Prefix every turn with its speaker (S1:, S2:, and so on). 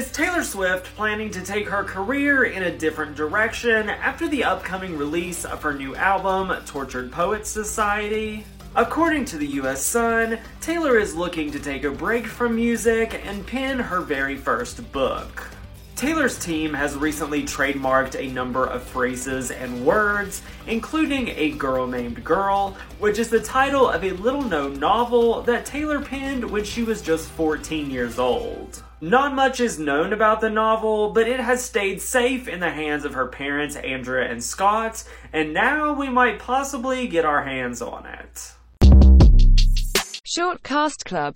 S1: Is Taylor Swift planning to take her career in a different direction after the upcoming release of her new album, Tortured Poets Society? According to the US Sun, Taylor is looking to take a break from music and pen her very first book. Taylor's team has recently trademarked a number of phrases and words, including A Girl Named Girl, which is the title of a little known novel that Taylor penned when she was just 14 years old. Not much is known about the novel, but it has stayed safe in the hands of her parents, Andrea and Scott, and now we might possibly get our hands on it.
S2: Short Cast Club